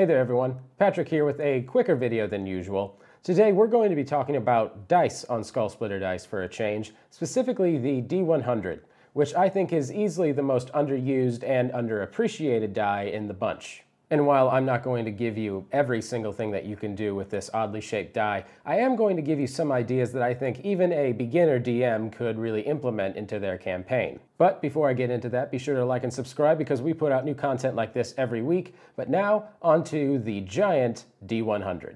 Hey there everyone, Patrick here with a quicker video than usual. Today we're going to be talking about dice on Skull Splitter Dice for a change, specifically the D100, which I think is easily the most underused and underappreciated die in the bunch. And while I'm not going to give you every single thing that you can do with this oddly shaped die, I am going to give you some ideas that I think even a beginner DM could really implement into their campaign. But before I get into that, be sure to like and subscribe because we put out new content like this every week. But now, onto the giant D100.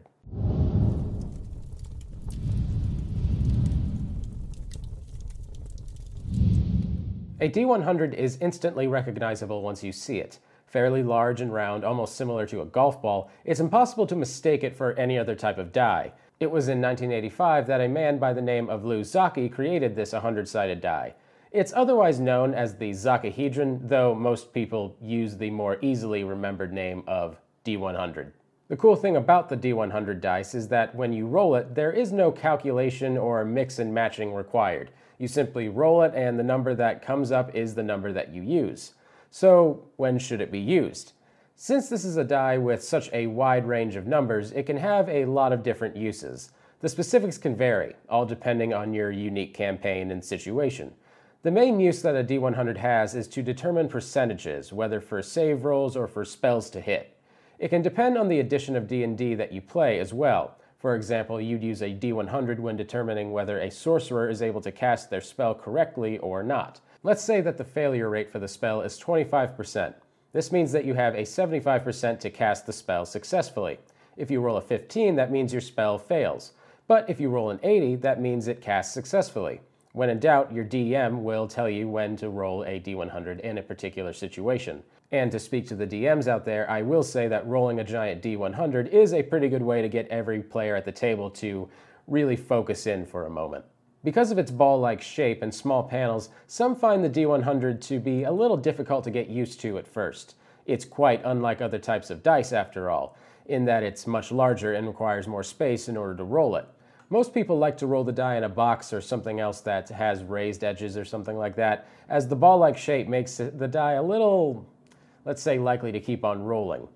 A D100 is instantly recognizable once you see it fairly large and round, almost similar to a golf ball, it's impossible to mistake it for any other type of die. It was in 1985 that a man by the name of Lou Zocchi created this 100-sided die. It's otherwise known as the Zocchihedron, though most people use the more easily remembered name of D100. The cool thing about the D100 dice is that when you roll it, there is no calculation or mix and matching required. You simply roll it and the number that comes up is the number that you use. So when should it be used? Since this is a die with such a wide range of numbers, it can have a lot of different uses. The specifics can vary, all depending on your unique campaign and situation. The main use that a D100 has is to determine percentages, whether for save rolls or for spells to hit. It can depend on the edition of D&D that you play as well. For example, you'd use a D100 when determining whether a sorcerer is able to cast their spell correctly or not. Let's say that the failure rate for the spell is 25%. This means that you have a 75% to cast the spell successfully. If you roll a 15, that means your spell fails. But if you roll an 80, that means it casts successfully. When in doubt, your DM will tell you when to roll a D100 in a particular situation. And to speak to the DMs out there, I will say that rolling a giant D100 is a pretty good way to get every player at the table to really focus in for a moment. Because of its ball-like shape and small panels, some find the D100 to be a little difficult to get used to at first. It's quite unlike other types of dice, after all, in that it's much larger and requires more space in order to roll it. Most people like to roll the die in a box or something else that has raised edges or something like that, as the ball-like shape makes the die a little, let's say, likely to keep on rolling.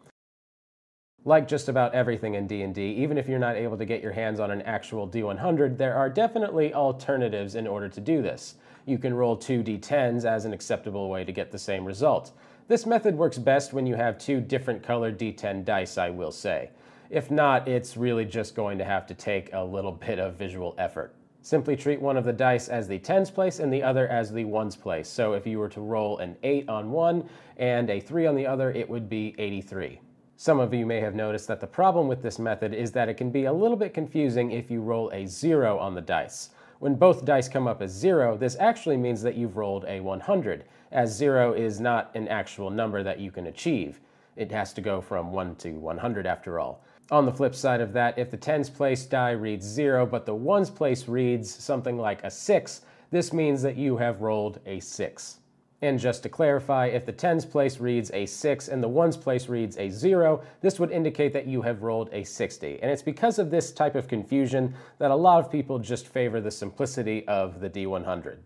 Like just about everything in D&D, even if you're not able to get your hands on an actual D100, there are definitely alternatives in order to do this. You can roll two D10s as an acceptable way to get the same result. This method works best when you have two different colored D10 dice, I will say. If not, it's really just going to have to take a little bit of visual effort. Simply treat one of the dice as the tens place and the other as the ones place. So if you were to roll an 8 on one and a 3 on the other, it would be 83. Some of you may have noticed that the problem with this method is that it can be a little bit confusing if you roll a zero on the dice. When both dice come up as zero, this actually means that you've rolled a 100, as zero is not an actual number that you can achieve. It has to go from 1 to 100 after all. On the flip side of that, if the tens place die reads 0, but the ones place reads something like a 6, this means that you have rolled a 6. And just to clarify, if the tens place reads a 6 and the ones place reads a 0, this would indicate that you have rolled a 60. And it's because of this type of confusion that a lot of people just favor the simplicity of the D100.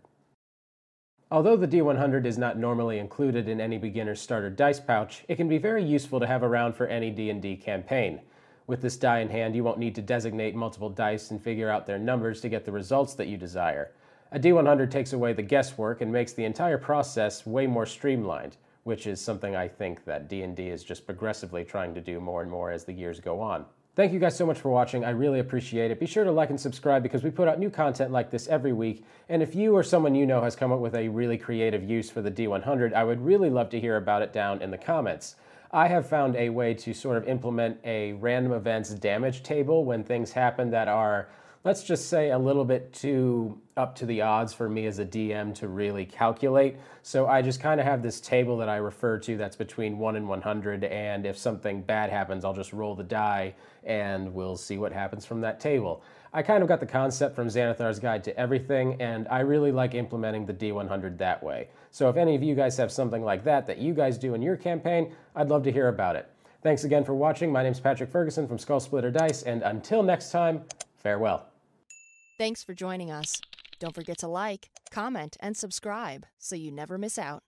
Although the D100 is not normally included in any beginner starter dice pouch, it can be very useful to have around for any D&D campaign. With this die in hand, you won't need to designate multiple dice and figure out their numbers to get the results that you desire. A D100 takes away the guesswork and makes the entire process way more streamlined, which is something I think that D&D is just progressively trying to do more and more as the years go on. Thank you guys so much for watching. I really appreciate it. Be sure to like and subscribe because we put out new content like this every week. And if you or someone you know has come up with a really creative use for the D100, I would really love to hear about it down in the comments. I have found a way to sort of implement a random events damage table when things happen that are let's just say a little bit too up to the odds for me as a DM to really calculate. So I just kind of have this table that I refer to that's between 1 and 100 and if something bad happens, I'll just roll the die and we'll see what happens from that table. I kind of got the concept from Xanathar's Guide to Everything and I really like implementing the D100 that way. So if any of you guys have something like that that you guys do in your campaign, I'd love to hear about it. Thanks again for watching. My name's Patrick Ferguson from Skull Splitter Dice and until next time, farewell. Thanks for joining us. Don't forget to like, comment, and subscribe so you never miss out.